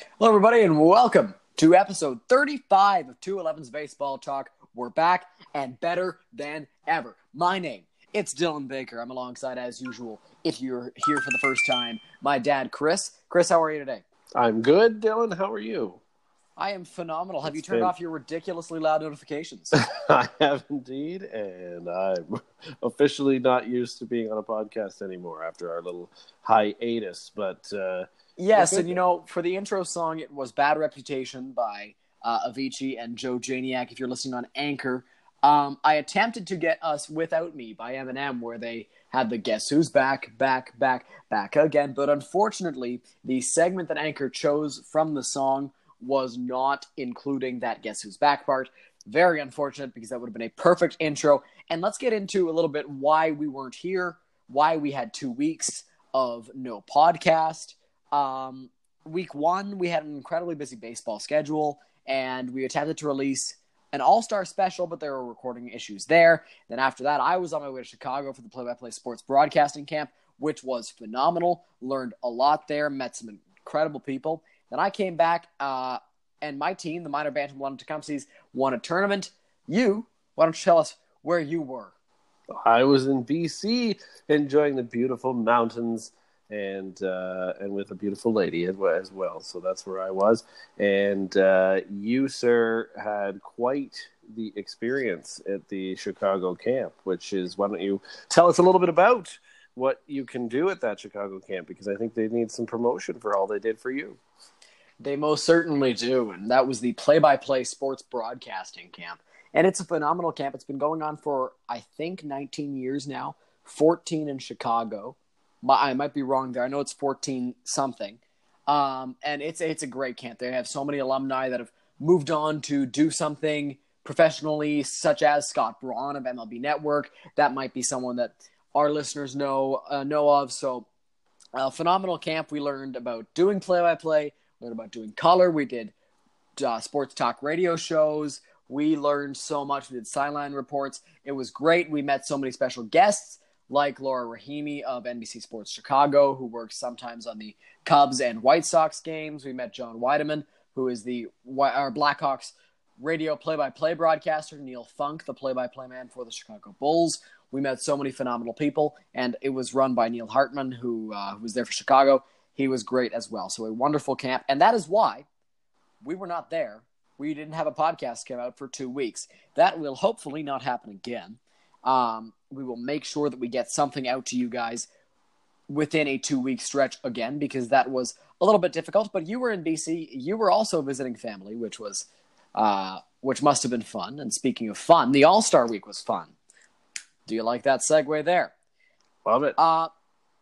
Hello, everybody, and welcome to episode 35 of 211's Baseball Talk. We're back and better than ever. My name, it's Dylan Baker. I'm alongside, as usual, if you're here for the first time, my dad, Chris. Chris, how are you today? I'm good, Dylan. How are you? I am phenomenal. Have you turned been- off your ridiculously loud notifications? I have indeed, and I'm officially not used to being on a podcast anymore after our little hiatus. But uh, yes, and you know, for the intro song, it was Bad Reputation by uh, Avicii and Joe Janiak. If you're listening on Anchor, um, I attempted to get us Without Me by Eminem, where they had the Guess Who's Back, Back, Back, Back again. But unfortunately, the segment that Anchor chose from the song was not including that Guess Who's Back part. Very unfortunate because that would have been a perfect intro. And let's get into a little bit why we weren't here, why we had two weeks of no podcast. Um, week one, we had an incredibly busy baseball schedule, and we attempted to release an all star special, but there were recording issues there. Then after that, I was on my way to Chicago for the play by play sports broadcasting camp, which was phenomenal. Learned a lot there, met some incredible people. Then I came back, uh, and my team, the minor bantam London Tecumsehs, won a tournament. You, why don't you tell us where you were? I was in BC enjoying the beautiful mountains and uh, and with a beautiful lady as well. So that's where I was. And uh, you, sir, had quite the experience at the Chicago camp, which is why don't you tell us a little bit about what you can do at that Chicago camp because I think they need some promotion for all they did for you. They most certainly do. And that was the play by play sports broadcasting camp. And it's a phenomenal camp. It's been going on for, I think, 19 years now, 14 in Chicago. My, I might be wrong there. I know it's 14 something. Um, and it's, it's a great camp. They have so many alumni that have moved on to do something professionally, such as Scott Braun of MLB Network. That might be someone that our listeners know uh, know of. So, uh, phenomenal camp. We learned about doing play by play, learned about doing color. We did uh, sports talk radio shows. We learned so much. We did sideline reports. It was great. We met so many special guests like Leila Rahimi of NBC Sports Chicago, who works sometimes on the Cubs and White Sox games. We met John Wiedeman, who is the our Blackhawks radio play-by-play broadcaster. Neil Funk, the play-by-play man for the Chicago Bulls. We met so many phenomenal people, and it was run by Neil Hartman, who, uh, who was there for Chicago. He was great as well. So a wonderful camp, and that is why we were not there. We didn't have a podcast come out for two weeks. That will hopefully not happen again. Um, we will make sure that we get something out to you guys within a two week stretch again because that was a little bit difficult. But you were in BC. You were also visiting family, which was uh, which must have been fun. And speaking of fun, the All Star Week was fun. Do you like that segue there? Love it. Uh,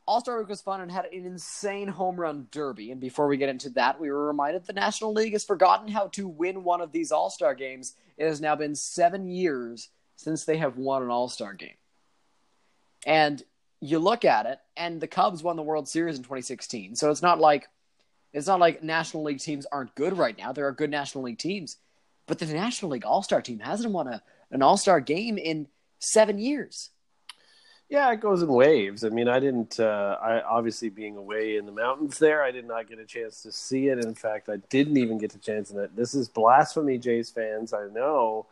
All Star Week was fun and had an insane home run derby. And before we get into that, we were reminded the National League has forgotten how to win one of these All Star games. It has now been seven years since they have won an All Star game. And you look at it, and the Cubs won the World Series in 2016. So it's not like it's not like National League teams aren't good right now. There are good National League teams, but the National League All Star team hasn't won a, an All Star game in seven years. Yeah, it goes in waves. I mean, I didn't. Uh, I obviously being away in the mountains there, I did not get a chance to see it. In fact, I didn't even get a chance in it. This is blasphemy, Jays fans. I know,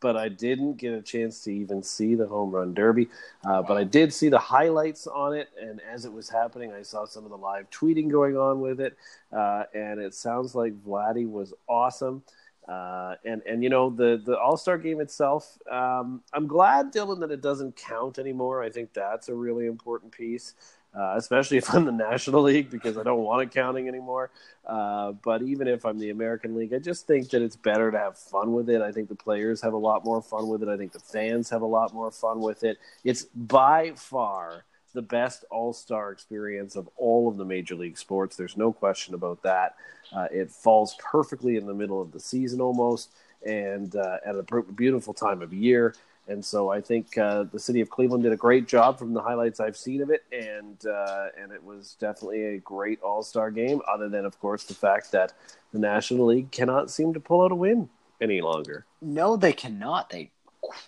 but I didn't get a chance to even see the home run derby. Uh, but I did see the highlights on it, and as it was happening, I saw some of the live tweeting going on with it, uh, and it sounds like Vladdy was awesome. Uh, and and you know the the All Star game itself, um, I'm glad Dylan that it doesn't count anymore. I think that's a really important piece, uh, especially if I'm the National League because I don't want it counting anymore. Uh, but even if I'm the American League, I just think that it's better to have fun with it. I think the players have a lot more fun with it. I think the fans have a lot more fun with it. It's by far the best All Star experience of all of the major league sports. There's no question about that. Uh, it falls perfectly in the middle of the season almost, and uh, at a beautiful time of year. And so I think uh, the city of Cleveland did a great job from the highlights I've seen of it, and uh, and it was definitely a great All Star game. Other than, of course, the fact that the National League cannot seem to pull out a win any longer. No, they cannot. They,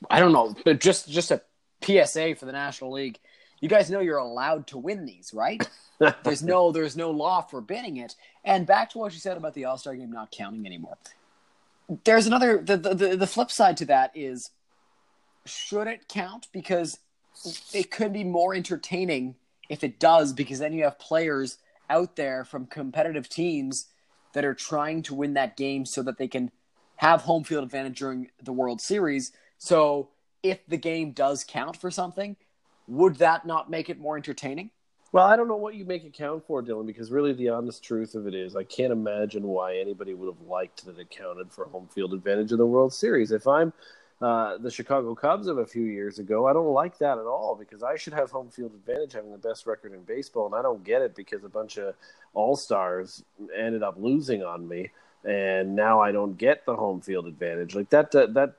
I don't know. But just just a PSA for the National League. you guys know you're allowed to win these, right? there's no there's no law forbidding it. And back to what you said about the All Star game not counting anymore. There's another the, the the flip side to that is should it count because it could be more entertaining if it does because then you have players out there from competitive teams that are trying to win that game so that they can have home field advantage during the World Series. So if the game does count for something, would that not make it more entertaining? Well, I don't know what you make it count for, Dylan, because really the honest truth of it is I can't imagine why anybody would have liked that it counted for home field advantage in the World Series. If I'm uh, the Chicago Cubs of a few years ago, I don't like that at all because I should have home field advantage having the best record in baseball, and I don't get it because a bunch of all stars ended up losing on me, and now I don't get the home field advantage. Like that, uh, that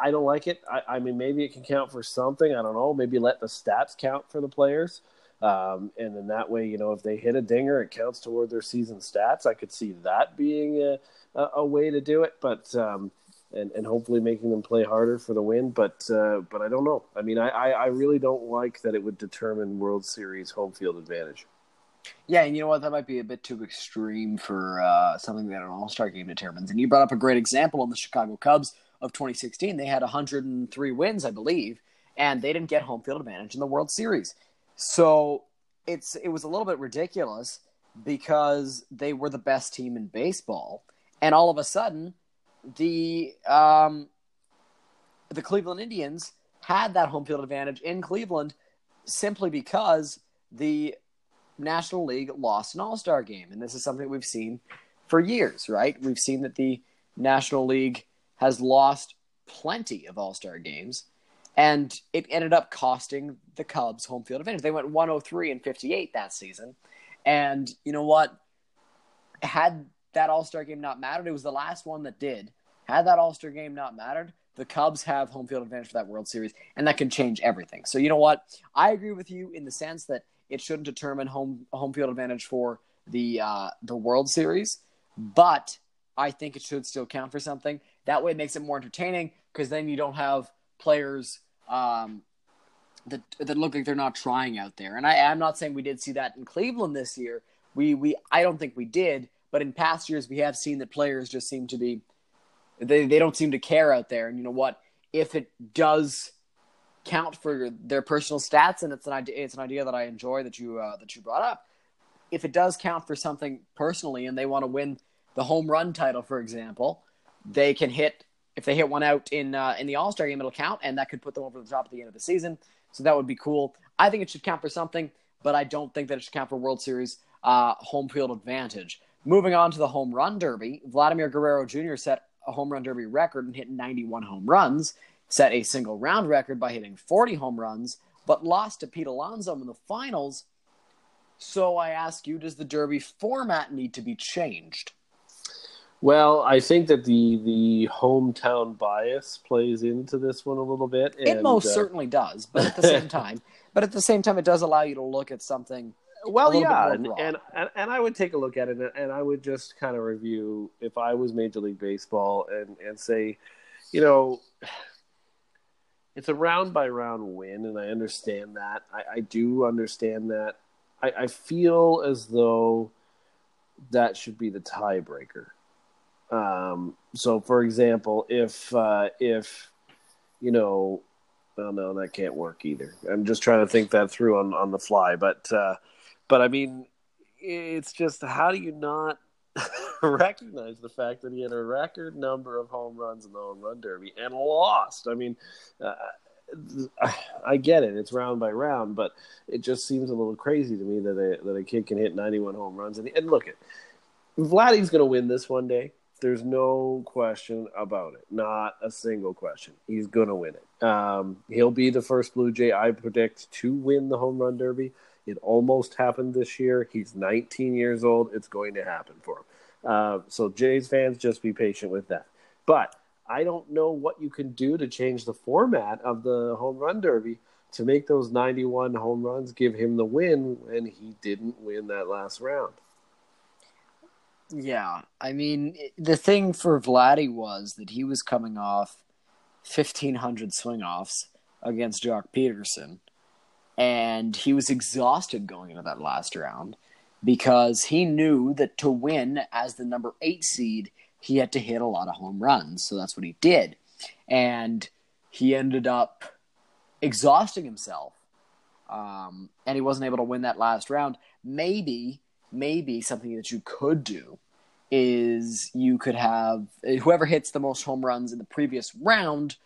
I don't like it. I, I, mean, maybe it can count for something. I don't know. Maybe let the stats count for the players. Um, and then that way, you know, if they hit a dinger, it counts toward their season stats. I could see that being a, a, a way to do it, but um, and, and hopefully making them play harder for the win. But uh, but I don't know. I mean, I, I, I really don't like that it would determine World Series home field advantage. Yeah, and you know what? That might be a bit too extreme for uh, something that an All Star game determines. And you brought up a great example on the Chicago Cubs of 2016. They had 103 wins, I believe, and they didn't get home field advantage in the World Series. So it's it was a little bit ridiculous because they were the best team in baseball, and all of a sudden, the um, the Cleveland Indians had that home field advantage in Cleveland simply because the National League lost an All Star game, and this is something we've seen for years, right? We've seen that the National League has lost plenty of All Star games, and it ended up costing the Cubs home field advantage. They went 103 and 58 that season, and you know what? Had that All Star game not mattered, it was the last one that did. Had that All Star game not mattered, the Cubs have home field advantage for that World Series, and that can change everything. So you know what? I agree with you in the sense that it shouldn't determine home home field advantage for the uh, the World Series, but I think it should still count for something. That way, it makes it more entertaining because then you don't have players um, that that look like they're not trying out there. And I, am not saying we did see that in Cleveland this year. We we I don't think we did, but in past years we have seen that players just seem to be they they don't seem to care out there. And you know what? If it does count for their personal stats, and it's an idea it's an idea that I enjoy that you uh, that you brought up. If it does count for something personally, and they want to win the home run title, for example, they can hit if they hit one out in uh, in the All Star game, it'll count, and that could put them over the top at the end of the season. So that would be cool. I think it should count for something, but I don't think that it should count for World Series uh, home field advantage. Moving on to the home run derby, Vladimir Guerrero Jr. set a home run derby record and hit 91 home runs, set a single round record by hitting 40 home runs, but lost to Pete Alonso in the finals. So I ask you, does the derby format need to be changed? Well, I think that the the hometown bias plays into this one a little bit. And, it most uh, certainly does, but at the same time, but at the same time, it does allow you to look at something. Well, yeah, and, and, and I would take a look at it, and I would just kind of review if I was Major League Baseball, and and say, you know, it's a round by round win, and I understand that. I, I do understand that. I, I feel as though that should be the tiebreaker um, so, for example, if uh, if you know, well, no, that can't work either. I'm just trying to think that through on on the fly, but uh, but I mean, it's just how do you not recognize the fact that he had a record number of home runs in the home run derby and lost? I mean. Uh, I get it; it's round by round, but it just seems a little crazy to me that a that a kid can hit 91 home runs. And, and look, it Vladdy's going to win this one day. There's no question about it. Not a single question. He's going to win it. Um, he'll be the first Blue Jay I predict to win the home run derby. It almost happened this year. He's 19 years old. It's going to happen for him. Uh, so Jays fans, just be patient with that. But I don't know what you can do to change the format of the home run derby to make those 91 home runs give him the win when he didn't win that last round. Yeah, I mean, the thing for Vladdy was that he was coming off 1,500 swing offs against Joc Pederson. And he was exhausted going into that last round because he knew that to win as the number eight seed, he had to hit a lot of home runs. So that's what he did. And he ended up exhausting himself. Um, and he wasn't able to win that last round. Maybe, maybe something that you could do is you could have whoever hits the most home runs in the previous round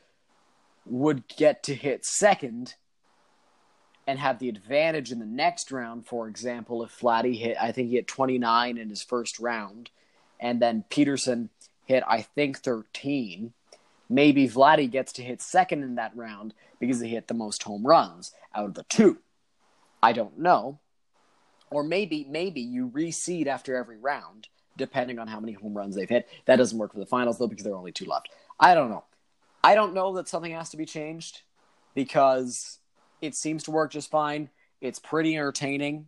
would get to hit second and have the advantage in the next round. For example, if Vladdy hit, I think he hit 29 in his first round, and then Pederson hit, I think, 13. Maybe Vladdy gets to hit second in that round because he hit the most home runs out of the two. I don't know. Or maybe maybe you reseed after every round, depending on how many home runs they've hit. That doesn't work for the finals though because there are only two left. I don't know. I don't know that something has to be changed because it seems to work just fine. It's pretty entertaining.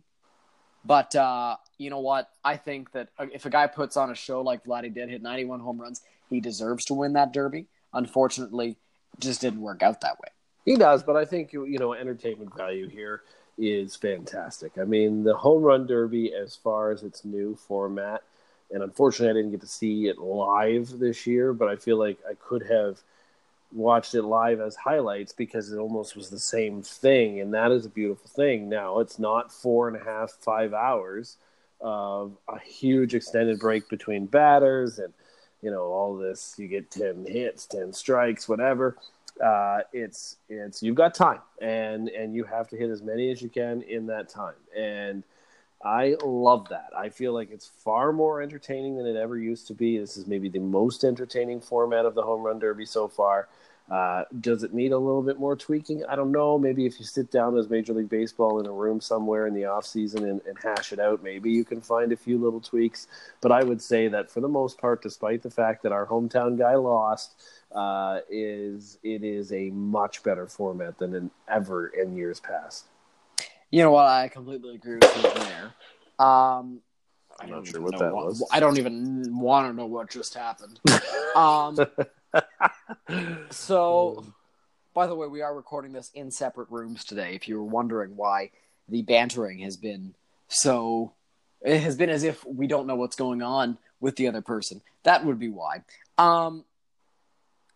But uh, you know what? I think that uh, if a guy puts on a show like Vladdy did, hit 91 home runs, he deserves to win that derby. Unfortunately, just didn't work out that way. He does, but I think you know entertainment value here is fantastic. I mean, the home run derby, as far as its new format, and unfortunately, I didn't get to see it live this year, but I feel like I could have watched it live as highlights because it almost was the same thing, and that is a beautiful thing. Now it's not four and a half, five hours of a huge extended break between batters, and you know all this. You get ten hits, ten strikes, whatever. Uh, it's it's you've got time, and and you have to hit as many as you can in that time, and. I love that. I feel like it's far more entertaining than it ever used to be. This is maybe the most entertaining format of the home run derby so far. Uh, does it need a little bit more tweaking? I don't know. Maybe if you sit down as Major League Baseball in a room somewhere in the off season and, and hash it out, maybe you can find a few little tweaks. But I would say that for the most part, despite the fact that our hometown guy lost, uh, is it is a much better format than ever in years past. You know what? I completely agree with you there. Um, I'm not sure what that what, was. I don't even want to know what just happened. um, so, by the way, we are recording this in separate rooms today. If you were wondering why the bantering has been so, it has been as if we don't know what's going on with the other person. That would be why. Um,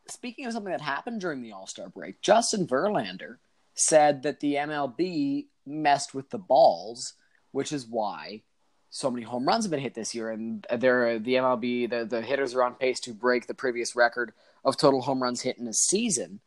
speaking of something that happened during the All Star break, Justin Verlander said that the MLB messed with the balls, which is why so many home runs have been hit this year, and they're the MLB the the hitters are on pace to break the previous record of total home runs hit in a season.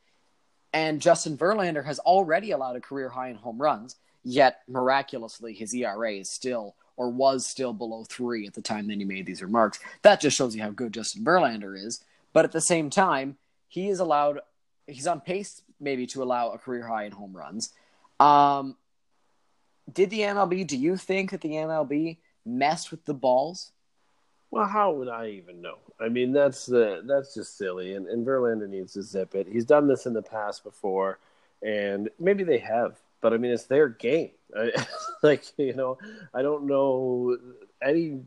And Justin Verlander has already allowed a career high in home runs, yet miraculously his ERA is still or was still below three at the time that he made these remarks. That just shows you how good Justin Verlander is. But at the same time, he is allowed he's on pace maybe to allow a career high in home runs. Um, did the MLB? Do you think that the MLB messed with the balls? Well, how would I even know? I mean, that's the that's just silly, and, and Verlander needs to zip it. He's done this in the past before, and maybe they have, but I mean, it's their game. Like you know, I don't know any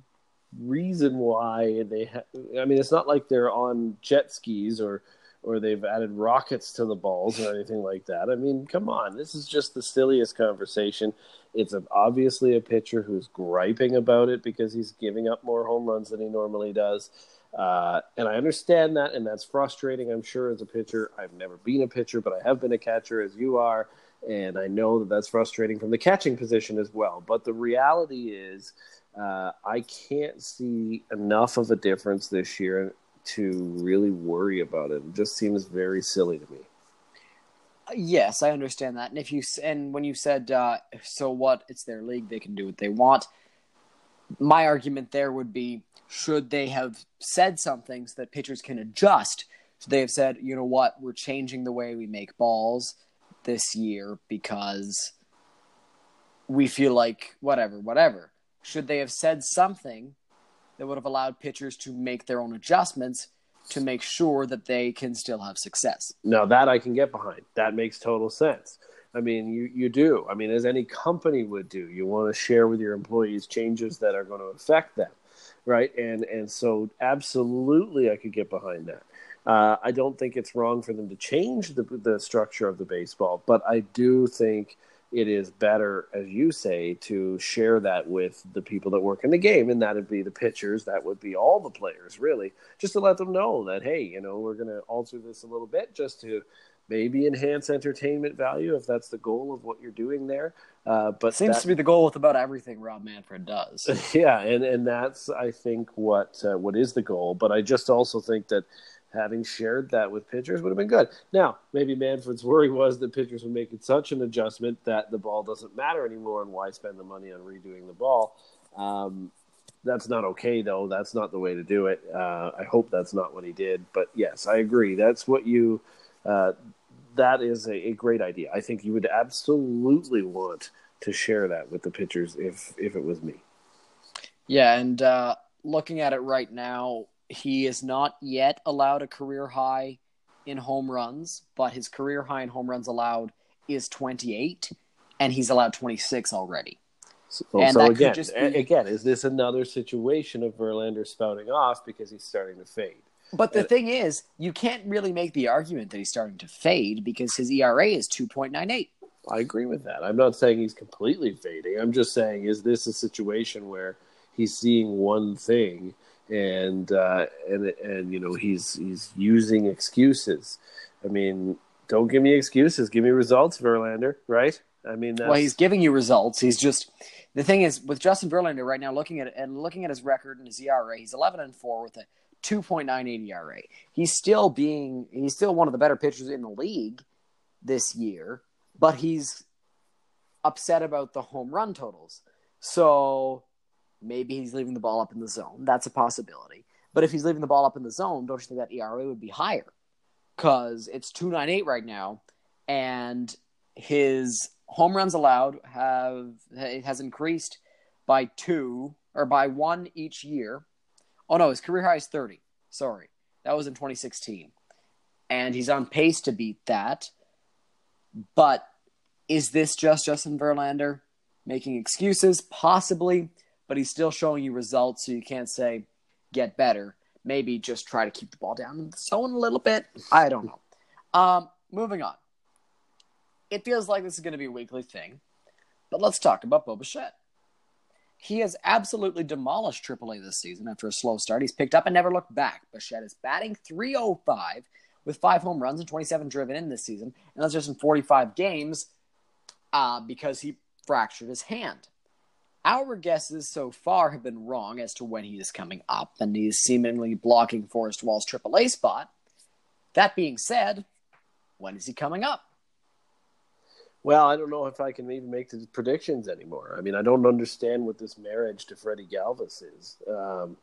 reason why they. Ha- I mean, it's not like they're on jet skis or or they've added rockets to the balls or anything like that. I mean, come on, this is just the silliest conversation. It's obviously a pitcher who's griping about it because he's giving up more home runs than he normally does. Uh, and I understand that, and that's frustrating, I'm sure, as a pitcher. I've never been a pitcher, but I have been a catcher, as you are. And I know that that's frustrating from the catching position as well. But the reality is, uh, I can't see enough of a difference this year to really worry about it. It just seems very silly to me. Yes, I understand that. And if you and when you said uh, so what, it's their league; they can do what they want. My argument there would be: should they have said something so that pitchers can adjust? So they have said, you know what, we're changing the way we make balls this year because we feel like whatever, whatever. Should they have said something that would have allowed pitchers to make their own adjustments to make sure that they can still have success. Now that I can get behind. That makes total sense. I mean, you, you do. I mean, as any company would do, you want to share with your employees changes that are going to affect them, right? And and so absolutely, I could get behind that. Uh, I don't think it's wrong for them to change the the structure of the baseball, but I do think it is better, as you say, to share that with the people that work in the game, and that would be the pitchers, that would be all the players, really, just to let them know that hey, you know, we're going to alter this a little bit just to maybe enhance entertainment value if that's the goal of what you're doing there. Uh, but seems that, to be the goal with about everything Rob Manfred does. yeah, and and that's I think what uh, what is the goal. But I just also think that having shared that with pitchers would have been good. Now, maybe Manfred's worry was that pitchers would make it such an adjustment that the ball doesn't matter anymore, and why spend the money on redoing the ball. Um, that's not okay, though. That's not the way to do it. Uh, I hope that's not what he did. But yes, I agree. That's what you. Uh, that is a, a, great idea. I think you would absolutely want to share that with the pitchers if if it was me. Yeah, and uh, looking at it right now, he is not yet allowed a career high in home runs, but his career high in home runs allowed is 28, and he's allowed 26 already. So, so again, be... again, is this another situation of Verlander spouting off because he's starting to fade? But the and, thing is, you can't really make the argument that he's starting to fade because his ERA is 2.98. I agree with that. I'm not saying he's completely fading. I'm just saying, is this a situation where he's seeing one thing and uh, and and you know he's he's using excuses. I mean, don't give me excuses. Give me results, Verlander. Right? I mean, that's... well, he's giving you results. He's just the thing is with Justin Verlander right now. Looking at and looking at his record and his ERA, he's eleven and four with a two point nine eight ERA. He's still being he's still one of the better pitchers in the league this year, but he's upset about the home run totals. So Maybe he's leaving the ball up in the zone. That's a possibility. But if he's leaving the ball up in the zone, don't you think that ERA would be higher? Because it's 298 right now, and his home runs allowed have it has increased by two or by one each year. Oh no, his career high is 30. Sorry. That was in 2016. And he's on pace to beat that. But is this just Justin Verlander making excuses? Possibly but he's still showing you results, so you can't say get better. Maybe just try to keep the ball down in the zone a little bit. I don't know. Um, moving on. It feels like this is going to be a weekly thing, but let's talk about Bo Bichette. He has absolutely demolished AAA this season after a slow start. He's picked up and never looked back. Bichette is batting 305 with five home runs and 27 driven in this season, and that's just in 45 games uh, because he fractured his hand. Our guesses so far have been wrong as to when he is coming up, and he is seemingly blocking Forrest Wall's AAA spot. That being said, when is he coming up? Well, I don't know if I can even make the predictions anymore. I mean, I don't understand what this marriage to Freddie Galvis is. Um,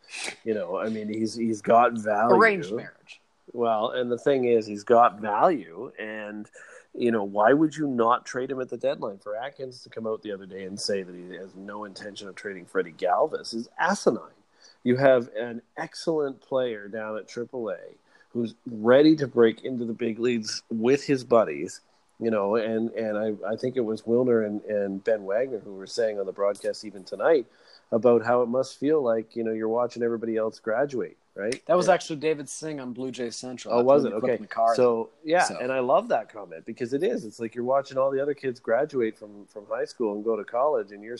you know, I mean, he's he's got value. Arranged marriage. Well, and the thing is, he's got value, and you know, why would you not trade him at the deadline? For Atkins to come out the other day and say that he has no intention of trading Freddie Galvis is asinine. You have an excellent player down at AAA who's ready to break into the big leagues with his buddies, you know, and, and I, I think it was Wilner and, and Ben Wagner who were saying on the broadcast even tonight about how it must feel like, you know, you're watching everybody else graduate right? That was yeah. actually David Singh on Blue Jay Central. Oh, was it? Okay. So yeah, so. and I love that comment because it is. It's like you're watching all the other kids graduate from from high school and go to college, and you're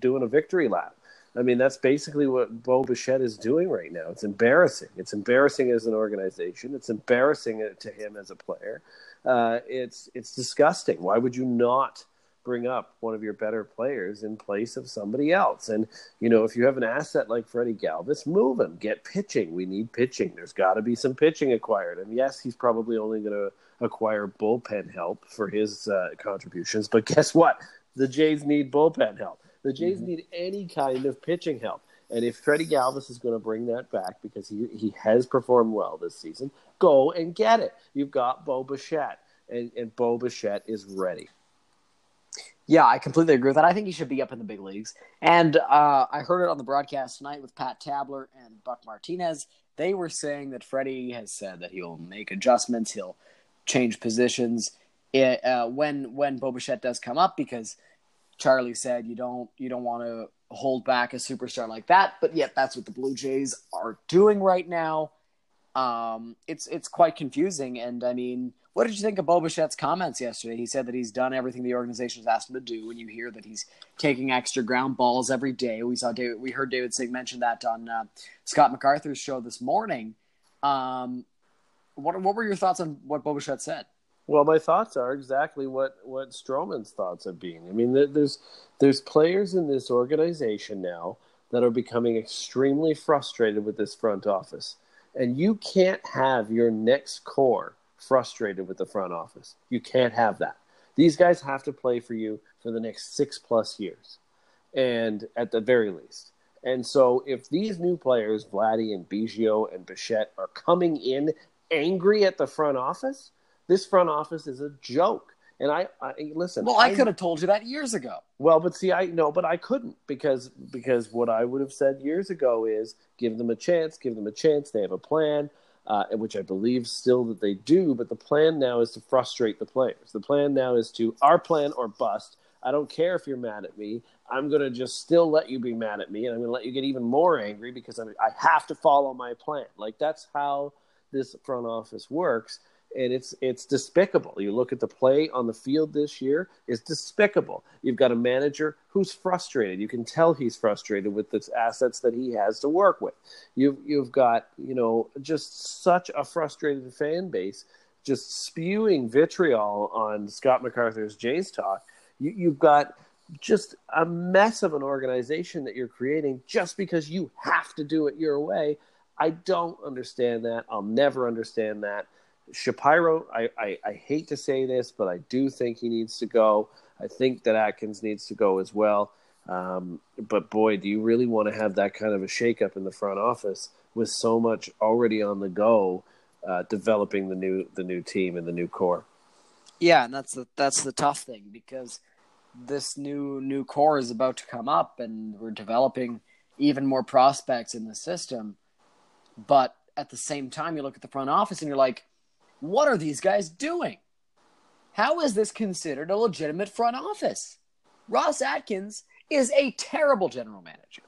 doing a victory lap. I mean, that's basically what Bo Bichette is doing right now. It's embarrassing. It's embarrassing as an organization. It's embarrassing to him as a player. Uh, it's it's disgusting. Why would you not? Bring up one of your better players in place of somebody else. And, you know, if you have an asset like Freddie Galvis, move him, get pitching. We need pitching. There's got to be some pitching acquired. And yes, he's probably only going to acquire bullpen help for his uh, contributions. But guess what? The Jays need bullpen help. The Jays mm-hmm. need any kind of pitching help. And if Freddie Galvis is going to bring that back because he, he has performed well this season, go and get it. You've got Bo Bichette, and, and Bo Bichette is ready. Yeah, I completely agree with that. I think he should be up in the big leagues. And uh, I heard it on the broadcast tonight with Pat Tabler and Buck Martinez. They were saying that Freddie has said that he'll make adjustments, he'll change positions it, uh, when when Bo Bichette does come up because Charlie said you don't you don't want to hold back a superstar like that. But yet that's what the Blue Jays are doing right now. um, it's it's quite confusing. And I mean, what did you think of Bo Bichette's comments yesterday? He said that he's done everything the organization has asked him to do, and you hear that he's taking extra ground balls every day. We saw David, we heard David Singh mention that on uh, Scott MacArthur's show this morning. Um, what what were your thoughts on what Bo Bichette said? Well, my thoughts are exactly what what Stroman's thoughts have been. I mean, there's there's players in this organization now that are becoming extremely frustrated with this front office, and you can't have your next core frustrated with the front office. You can't have that. These guys have to play for you for the next six plus years, and at the very least. And so, if these new players, Vladdy and Biggio and Bichette, are coming in angry at the front office, this front office is a joke. And I, I listen. Well, I, I could have told you that years ago. Well, but see, I know, but I couldn't because because what I would have said years ago is give them a chance, give them a chance. They have a plan, uh, which I believe still that they do. But the plan now is to frustrate the players. The plan now is to our plan or bust. I don't care if you're mad at me. I'm going to just still let you be mad at me, and I'm going to let you get even more angry because I'm, I have to follow my plan. Like that's how this front office works and it's it's despicable. You look at the play on the field this year; it's despicable. You've got a manager who's frustrated. You can tell he's frustrated with the assets that he has to work with. You've you've got you know just such a frustrated fan base, just spewing vitriol on Scott MacArthur's Jays talk. You, you've got just a mess of an organization that you're creating just because you have to do it your way. I don't understand that. I'll never understand that. Shapiro, I, I, I, hate to say this, but I do think he needs to go. I think that Atkins needs to go as well. Um, but boy, do you really want to have that kind of a shakeup in the front office with so much already on the go, uh, developing the new the new team and the new core? Yeah, and that's the that's the tough thing because this new new core is about to come up, and we're developing even more prospects in the system. But at the same time, you look at the front office and you're like, what are these guys doing? How is this considered a legitimate front office? Ross Atkins is a terrible general manager.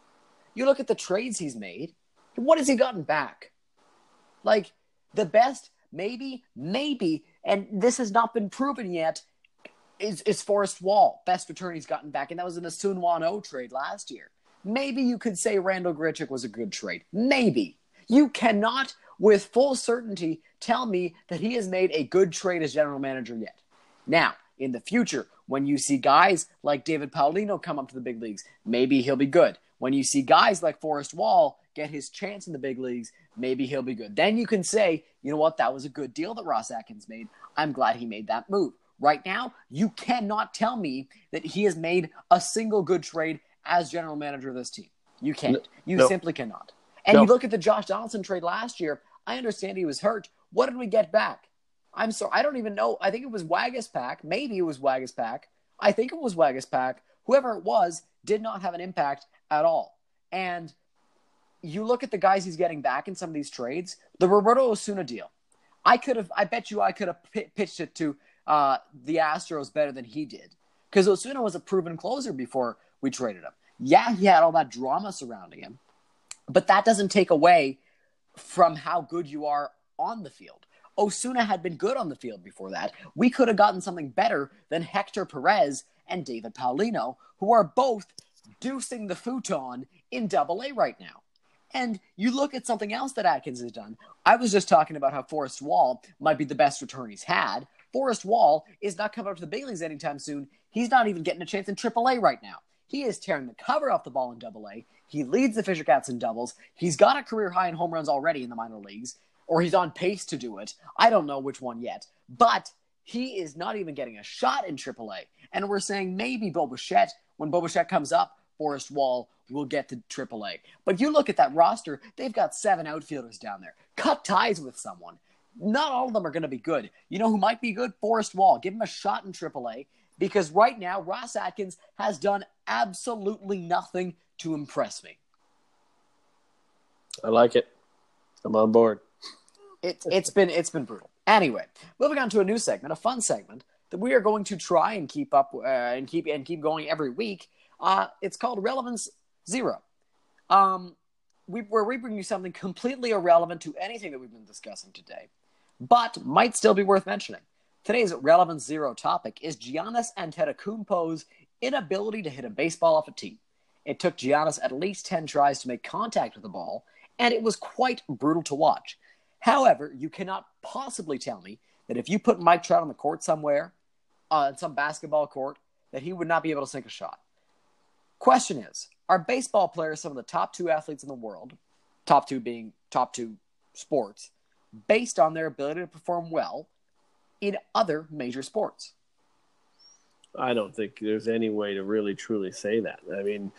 You look at the trades he's made, what has he gotten back? Like the best, maybe, maybe, and this has not been proven yet, is, is Forrest Wall. Best return he's gotten back, and that was in the Sun Wan O trade last year. Maybe you could say Randal Grichuk was a good trade. Maybe. You cannot with full certainty tell me that he has made a good trade as general manager yet. Now, in the future, when you see guys like David Paulino come up to the big leagues, maybe he'll be good. When you see guys like Forrest Wall get his chance in the big leagues, maybe he'll be good. Then you can say, you know what, that was a good deal that Ross Atkins made. I'm glad he made that move. Right now, you cannot tell me that he has made a single good trade as general manager of this team. You can't. You no. simply cannot. And no. you look at the Josh Donaldson trade last year. I understand he was hurt. What did we get back? I'm sorry, I don't even know. I think it was Waguespack. Maybe it was Waguespack. I think it was Waguespack. Whoever it was did not have an impact at all. And you look at the guys he's getting back in some of these trades. The Roberto Osuna deal. I could have. I bet you I could have p- pitched it to uh, the Astros better than he did because Osuna was a proven closer before we traded him. Yeah, he had all that drama surrounding him, but that doesn't take away from how good you are on the field. Osuna had been good on the field before that. We could have gotten something better than Hector Perez and David Paulino, who are both deucing the futon in double A right now. And you look at something else that Atkins has done. I was just talking about how Forrest Wall might be the best return he's had. Forrest Wall is not coming up to the leagues anytime soon. He's not even getting a chance in AAA right now. He is tearing the cover off the ball in Double A. He leads the Fisher Cats in doubles. He's got a career high in home runs already in the minor leagues, or he's on pace to do it. I don't know which one yet, but he is not even getting a shot in AAA. And we're saying maybe Bo Bichette, when Bo Bichette comes up, Forrest Wall will get to AAA. But you look at that roster, they've got seven outfielders down there. Cut ties with someone. Not all of them are going to be good. You know who might be good? Forrest Wall. Give him a shot in AAA because right now Ross Atkins has done absolutely nothing to impress me. I like it. I'm on board. It, it's been it's been brutal. Anyway, moving on to a new segment, a fun segment that we are going to try and keep up uh, and keep and keep going every week. Uh, it's called Relevance Zero. Um, we, where we bring you something completely irrelevant to anything that we've been discussing today, but might still be worth mentioning. Today's Relevance zero topic is Giannis Antetokounmpo's inability to hit a baseball off a tee. It took Giannis at least 10 tries to make contact with the ball, and it was quite brutal to watch. However, you cannot possibly tell me that if you put Mike Trout on the court somewhere, on uh, some basketball court, that he would not be able to sink a shot. Question is, are baseball players some of the top two athletes in the world, top two being top two sports, based on their ability to perform well in other major sports? I don't think there's any way to really truly say that. I mean,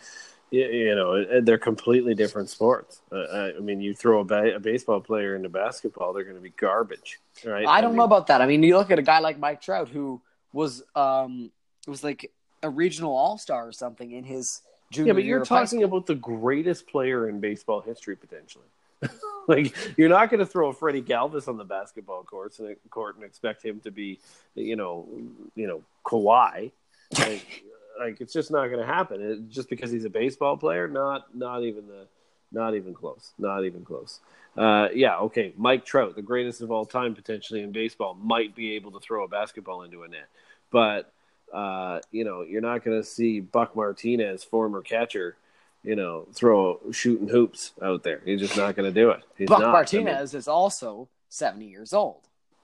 you know, they're completely different sports. Uh, I mean, you throw a, ba- a, baseball player into basketball, they're going to be garbage, right? I don't I mean, know about that. I mean, you look at a guy like Mike Trout, who was um was like a regional all star or something in his junior. Yeah, but you're talking about the greatest player in baseball history potentially. like you're not going to throw Freddie Galvis on the basketball court and, court and expect him to be, you know, you know Kawhi. Like, like it's just not going to happen. It, just because he's a baseball player, not not even the, not even close, not even close. Uh, yeah, okay. Mike Trout, the greatest of all time potentially in baseball, might be able to throw a basketball into a net, but uh, you know you're not going to see Buck Martinez, former catcher, you know, throw shooting hoops out there. He's just not going to do it. He's Buck not. Martinez I mean, is also 70 years old.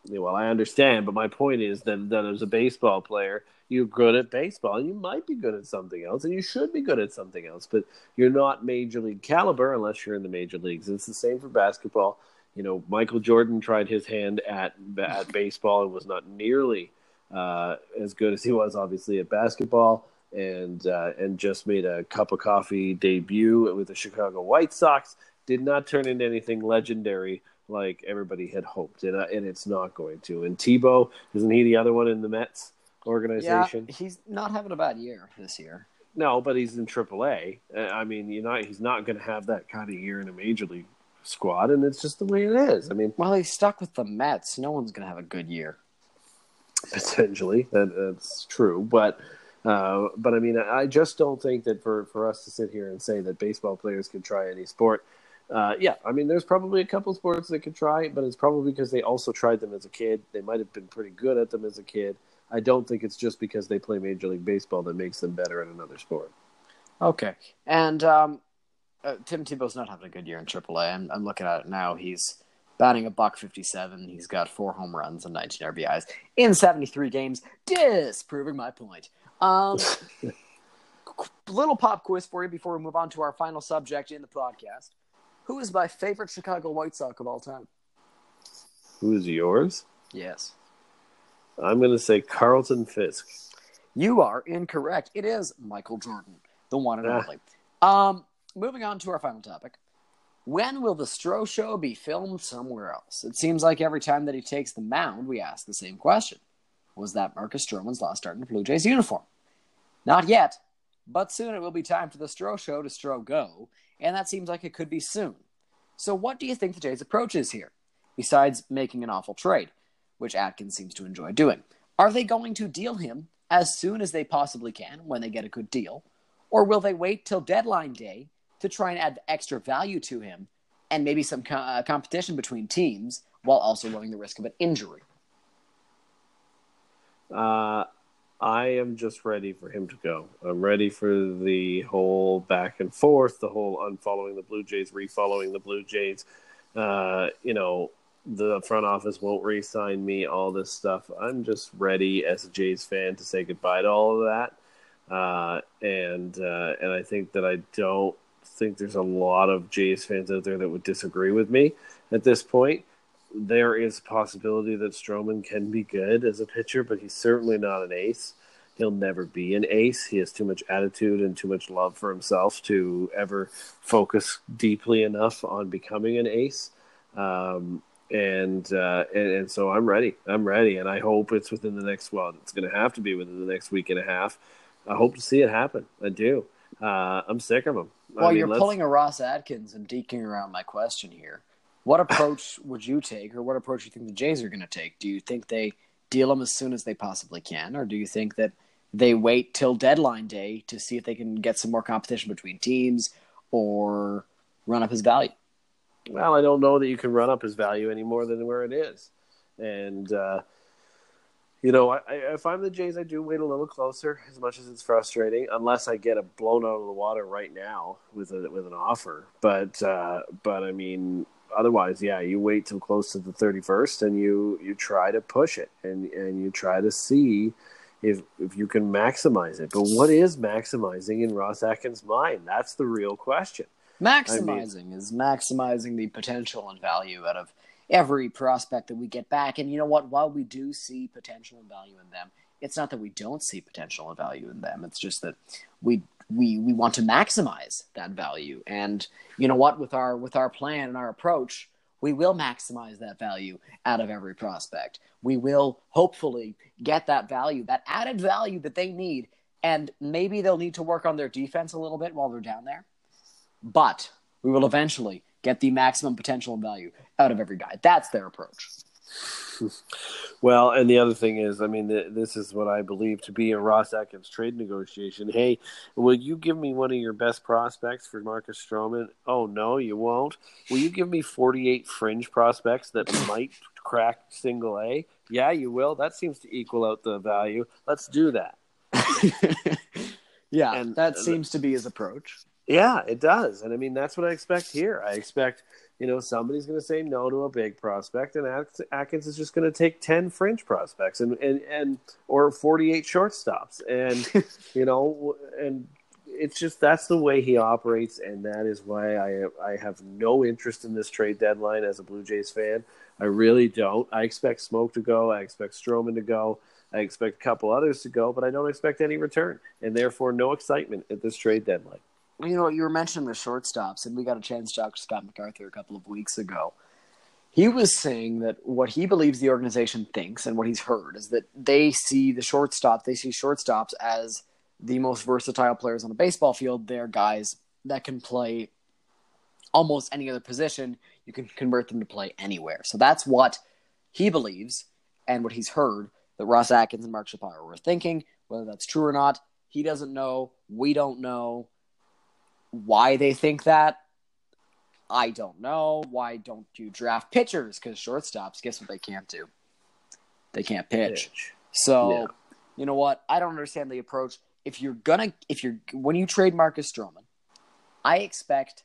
Well, I understand, but my point is that, that as a baseball player, you're good at baseball, and you might be good at something else, and you should be good at something else, but you're not major league caliber unless you're in the major leagues. It's the same for basketball. You know, Michael Jordan tried his hand at at baseball and was not nearly uh, as good as he was, obviously, at basketball and uh, and just made a cup of coffee debut with the Chicago White Sox. Did not turn into anything legendary like everybody had hoped, and uh, and it's not going to. And Tebow isn't he the other one in the Mets organization? Yeah, he's not having a bad year this year. No, but he's in AAA. Uh, I mean, you know, he's not going to have that kind of year in a major league squad, and it's just the way it is. I mean, well, he's stuck with the Mets. No one's going to have a good year. Potentially, that, that's true, but uh, but I mean, I just don't think that for, for us to sit here and say that baseball players can try any sport. Uh, yeah, I mean, there's probably a couple sports they could try, but it's probably because they also tried them as a kid. They might have been pretty good at them as a kid. I don't think it's just because they play Major League Baseball that makes them better at another sport. Okay, and um, uh, Tim Tebow's not having a good year in AAA. I'm, I'm looking at it now. He's batting a buck 57. He's got four home runs and 19 RBIs in 73 games, disproving my point. Um, little pop quiz for you before we move on to our final subject in the podcast. Who is my favorite Chicago White Sox of all time? Who's yours? Yes. I'm going to say Carlton Fisk. You are incorrect. It is Michael Jordan, the one and only. Um, moving on to our final topic. When will the Stro Show be filmed somewhere else? It seems like every time that he takes the mound, we ask the same question. Was that Marcus Stroman's last start in a Blue Jays uniform? Not yet, but soon it will be time for the Stro Show to Stro Go, and that seems like it could be soon. So, what do you think the Jays' approach is here, besides making an awful trade, which Atkins seems to enjoy doing? Are they going to deal him as soon as they possibly can when they get a good deal, or will they wait till deadline day to try and add extra value to him and maybe some co- uh, competition between teams while also running the risk of an injury? Uh, I am just ready for him to go. I'm ready for the whole back and forth, the whole unfollowing the Blue Jays, refollowing the Blue Jays. Uh, you know, the front office won't re-sign me. All this stuff. I'm just ready as a Jays fan to say goodbye to all of that. Uh, and uh, and I think that I don't think there's a lot of Jays fans out there that would disagree with me at this point there is a possibility that Stroman can be good as a pitcher, but he's certainly not an ace. He'll never be an ace. He has too much attitude and too much love for himself to ever focus deeply enough on becoming an ace. Um, and, uh, and and so I'm ready. I'm ready, and I hope it's within the next. Well, it's going to have to be within the next week and a half. I hope to see it happen. I do. Uh, I'm sick of him. Well, I mean, you're pulling a Ross Atkins and deking around my question here. What approach would you take, or what approach do you think the Jays are going to take? Do you think they deal him as soon as they possibly can, or do you think that they wait till deadline day to see if they can get some more competition between teams, or run up his value. Well, I don't know that you can run up his value any more than where it is, and uh, you know, I, I, if I'm the Jays, I do wait a little closer, as much as it's frustrating, unless I get a blown out of the water right now with a with an offer. But uh, but I mean, otherwise, yeah, you wait till close to the 31st and you you try to push it and and you try to see if if you can maximize it. But what is maximizing in Ross Atkins' mind? That's the real question. Maximizing I mean, is maximizing the potential and value out of every prospect that we get back. And you know what? While we do see potential and value in them, it's not that we don't see potential and value in them. It's just that we we we want to maximize that value. And you know what? With our with our plan and our approach, we will maximize that value out of every prospect. We will hopefully get that value, that added value that they need. And maybe they'll need to work on their defense a little bit while they're down there. But we will eventually get the maximum potential and value out of every guy. That's their approach. Well, and the other thing is, I mean, this is what I believe to be a Ross Atkins trade negotiation. Hey, will you give me one of your best prospects for Marcus Stroman? Oh no, you won't. Will you give me forty-eight fringe prospects that might crack single A? Yeah, you will. That seems to equal out the value. Let's do that. yeah, and that seems to be his approach. Yeah, it does. And I mean, that's what I expect here. I expect, you know, somebody's going to say no to a big prospect, and Atkins is just going to take 10 fringe prospects and, and, and, or 48 shortstops. And, you know, and it's just that's the way he operates. And that is why I, I have no interest in this trade deadline as a Blue Jays fan. I really don't. I expect Smoke to go, I expect Stroman to go. I expect a couple others to go, but I don't expect any return, and therefore no excitement at this trade deadline you know, you were mentioning the shortstops, and we got a chance to talk to Scott MacArthur a couple of weeks ago. He was saying that what he believes the organization thinks and what he's heard is that they see the shortstop, they see shortstops as the most versatile players on the baseball field. They're guys that can play almost any other position. You can convert them to play anywhere. So that's what he believes and what he's heard that Ross Atkins and Mark Shapiro were thinking. Whether that's true or not, he doesn't know. We don't know. Why they think that, I don't know. Why don't you draft pitchers? Because shortstops, guess what they can't do? They can't pitch. pitch. So, yeah. you know what? I don't understand the approach. If you're gonna, if you're when you trade Marcus Stroman, I expect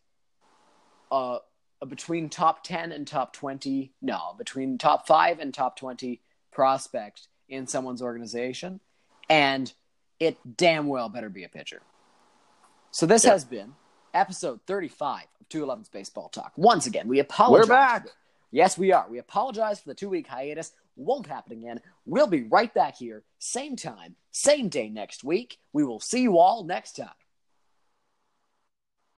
uh, a between top ten and top twenty. No, between top five and top twenty prospect in someone's organization, and it damn well better be a pitcher. So this has been episode 35 of 211's Baseball Talk. Once again, we apologize. We're back. Yes, we are. We apologize for the two week hiatus. Won't happen again. We'll be right back here, same time, same day next week. We will see you all next time.